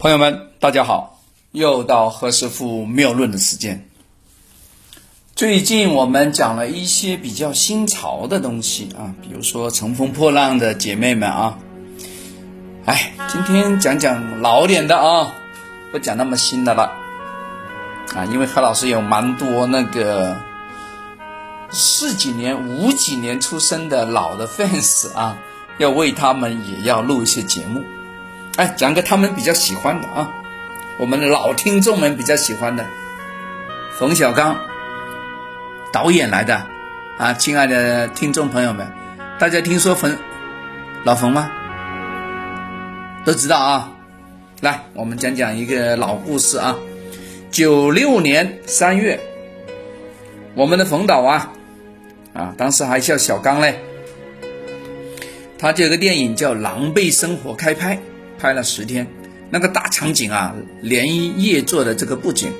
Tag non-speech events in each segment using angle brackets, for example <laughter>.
朋友们，大家好，又到何师傅妙论的时间。最近我们讲了一些比较新潮的东西啊，比如说乘风破浪的姐妹们啊。哎，今天讲讲老点的啊，不讲那么新的了啊，因为何老师有蛮多那个四几年、五几年出生的老的 fans 啊，要为他们也要录一些节目。哎，讲个他们比较喜欢的啊，我们的老听众们比较喜欢的，冯小刚导演来的啊，亲爱的听众朋友们，大家听说冯老冯吗？都知道啊。来，我们讲讲一个老故事啊。九六年三月，我们的冯导啊，啊，当时还叫小刚嘞，他就有个电影叫《狼狈生活》开拍。拍了十天，那个大场景啊，连夜做的这个布景，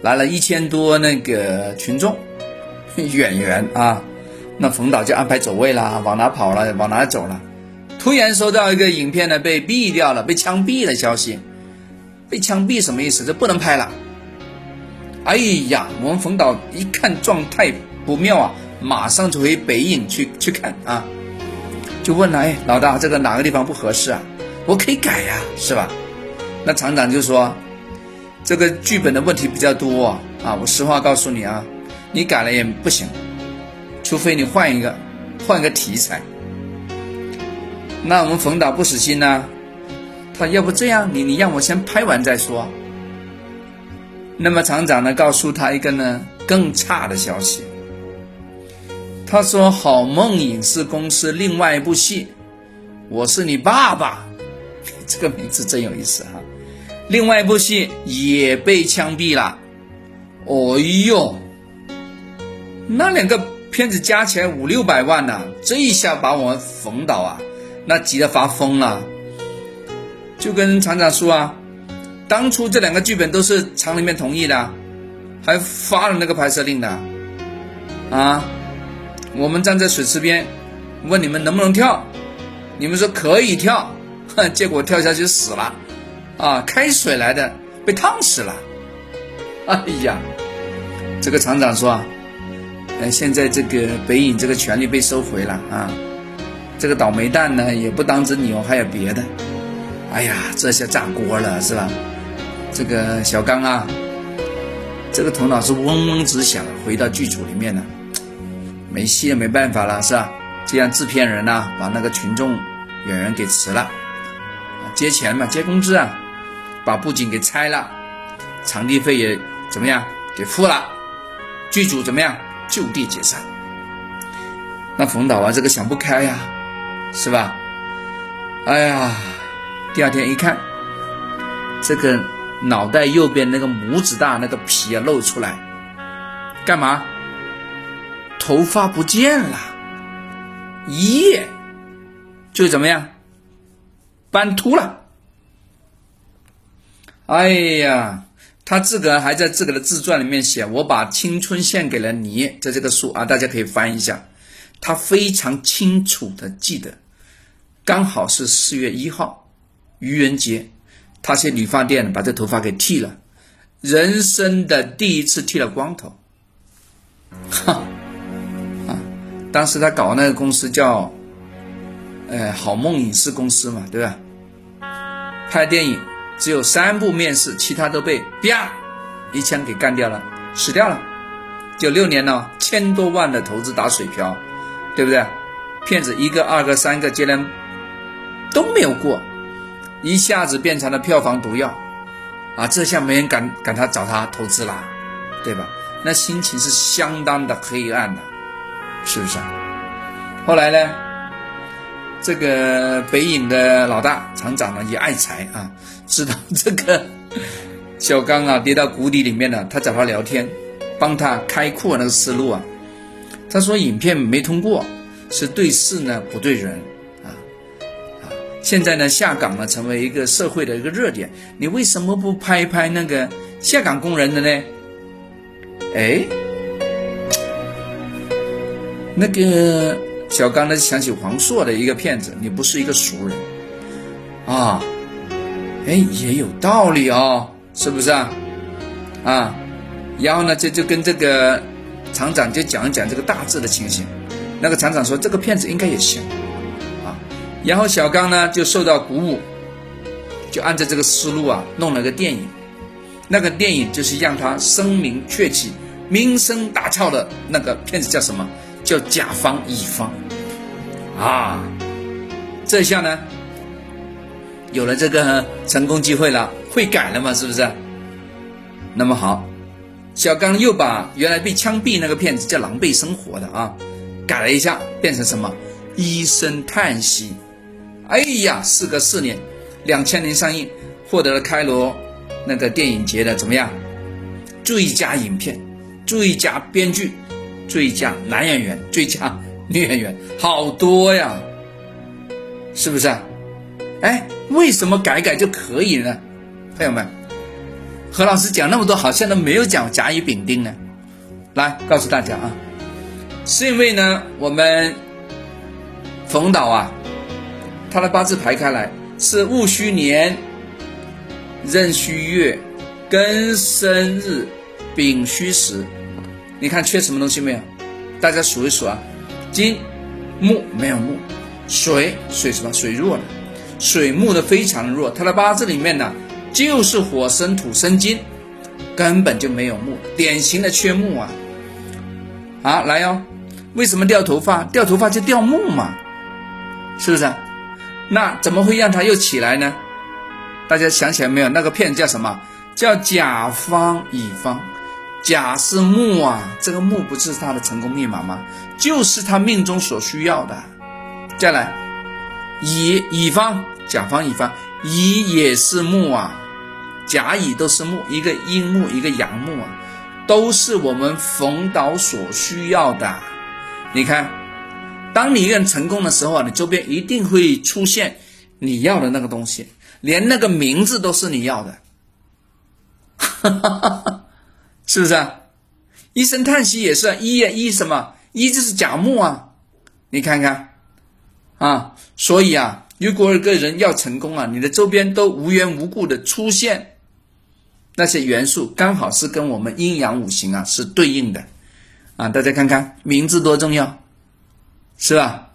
来了一千多那个群众 <laughs> 演员啊，那冯导就安排走位了，往哪跑了，往哪走了。突然收到一个影片呢被毙掉了，被枪毙的消息，被枪毙什么意思？这不能拍了。哎呀，我们冯导一看状态不妙啊，马上就回北影去去看啊，就问了，哎，老大，这个哪个地方不合适啊？我可以改呀，是吧？那厂长就说，这个剧本的问题比较多啊。我实话告诉你啊，你改了也不行，除非你换一个，换个题材。那我们冯导不死心呢，他要不这样，你你让我先拍完再说。那么厂长呢，告诉他一个呢更差的消息，他说好梦影视公司另外一部戏，我是你爸爸。这个名字真有意思哈！另外一部戏也被枪毙了。哦呦，那两个片子加起来五六百万呢，这一下把我们冯导啊，那急得发疯了。就跟厂长说啊，当初这两个剧本都是厂里面同意的，还发了那个拍摄令的啊。我们站在水池边，问你们能不能跳，你们说可以跳。<laughs> 结果跳下去死了，啊，开水来的，被烫死了。哎呀，这个厂长说啊，呃，现在这个北影这个权利被收回了啊，这个倒霉蛋呢也不当真牛，还有别的。哎呀，这下炸锅了是吧？这个小刚啊，这个头脑是嗡嗡直响，回到剧组里面了，没戏了，没办法了是吧？这样制片人呢，把那个群众演员给辞了。接钱嘛，接工资啊，把布景给拆了，场地费也怎么样给付了，剧组怎么样就地解散。那冯导啊，这个想不开呀，是吧？哎呀，第二天一看，这个脑袋右边那个拇指大那个皮啊露出来，干嘛？头发不见了，一夜就怎么样？斑秃了，哎呀，他自个还在自个的自传里面写：“我把青春献给了你。”在这个书啊，大家可以翻一下。他非常清楚的记得，刚好是四月一号，愚人节，他去理发店把这头发给剃了，人生的第一次剃了光头。哈，啊，当时他搞那个公司叫。呃，好梦影视公司嘛，对吧？拍电影只有三部面试，其他都被啪一枪给干掉了，死掉了。九六年呢，千多万的投资打水漂，对不对？骗子一个、二个、三个接连都没有过，一下子变成了票房毒药啊！这下没人敢敢他找他投资了，对吧？那心情是相当的黑暗的，是不是？后来呢？这个北影的老大厂长呢也爱财啊，知道这个小刚啊跌到谷底里面了，他找他聊天，帮他开阔那个思路啊。他说影片没通过，是对事呢不对人啊！现在呢下岗呢成为一个社会的一个热点，你为什么不拍拍那个下岗工人的呢？哎，那个。小刚呢想起黄硕的一个骗子，你不是一个熟人，啊，哎，也有道理哦，是不是啊？啊，然后呢，这就跟这个厂长就讲一讲这个大致的情形。那个厂长说这个骗子应该也行，啊，然后小刚呢就受到鼓舞，就按照这个思路啊弄了个电影。那个电影就是让他声名鹊起、名声大噪的那个片子叫什么？叫《甲方乙方》啊，这下呢有了这个成功机会了，会改了嘛？是不是？那么好，小刚又把原来被枪毙那个片子叫《狼狈生活》的啊。改了一下，变成什么？一声叹息。哎呀，事隔四年，两千年上映，获得了开罗那个电影节的怎么样？最佳影片、最佳编剧、最佳男演员、最佳女演员，好多呀，是不是？哎，为什么改改就可以呢？朋友们，何老师讲那么多，好像都没有讲甲乙丙丁呢。来告诉大家啊。是因为呢，我们冯导啊，他的八字排开来是戊戌年、壬戌月、庚申日、丙戌时，你看缺什么东西没有？大家数一数啊，金、木没有木，水水什么？水弱了，水木的非常弱，他的八字里面呢就是火生土生金，根本就没有木，典型的缺木啊！好，来哟。为什么掉头发？掉头发就掉木嘛，是不是？那怎么会让他又起来呢？大家想起来没有？那个片叫什么？叫甲方乙方。甲是木啊，这个木不是他的成功密码吗？就是他命中所需要的。再来，乙乙方，甲方乙方，乙也是木啊，甲乙都是木，一个阴木，一个阳木啊，都是我们冯导所需要的。你看，当你一个人成功的时候啊，你周边一定会出现你要的那个东西，连那个名字都是你要的，哈哈哈哈是不是啊？一声叹息也是一一什么一就是甲木啊，你看看啊，所以啊，如果一个人要成功啊，你的周边都无缘无故的出现那些元素，刚好是跟我们阴阳五行啊是对应的。啊，大家看看名字多重要，是吧？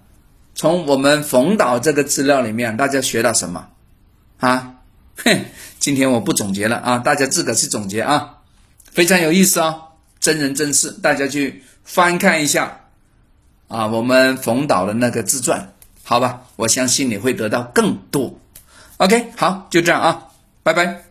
从我们冯导这个资料里面，大家学到什么？啊，哼，<laughs> 今天我不总结了啊，大家自个去总结啊，非常有意思啊，真人真事，大家去翻看一下啊，我们冯导的那个自传，好吧？我相信你会得到更多。OK，好，就这样啊，拜拜。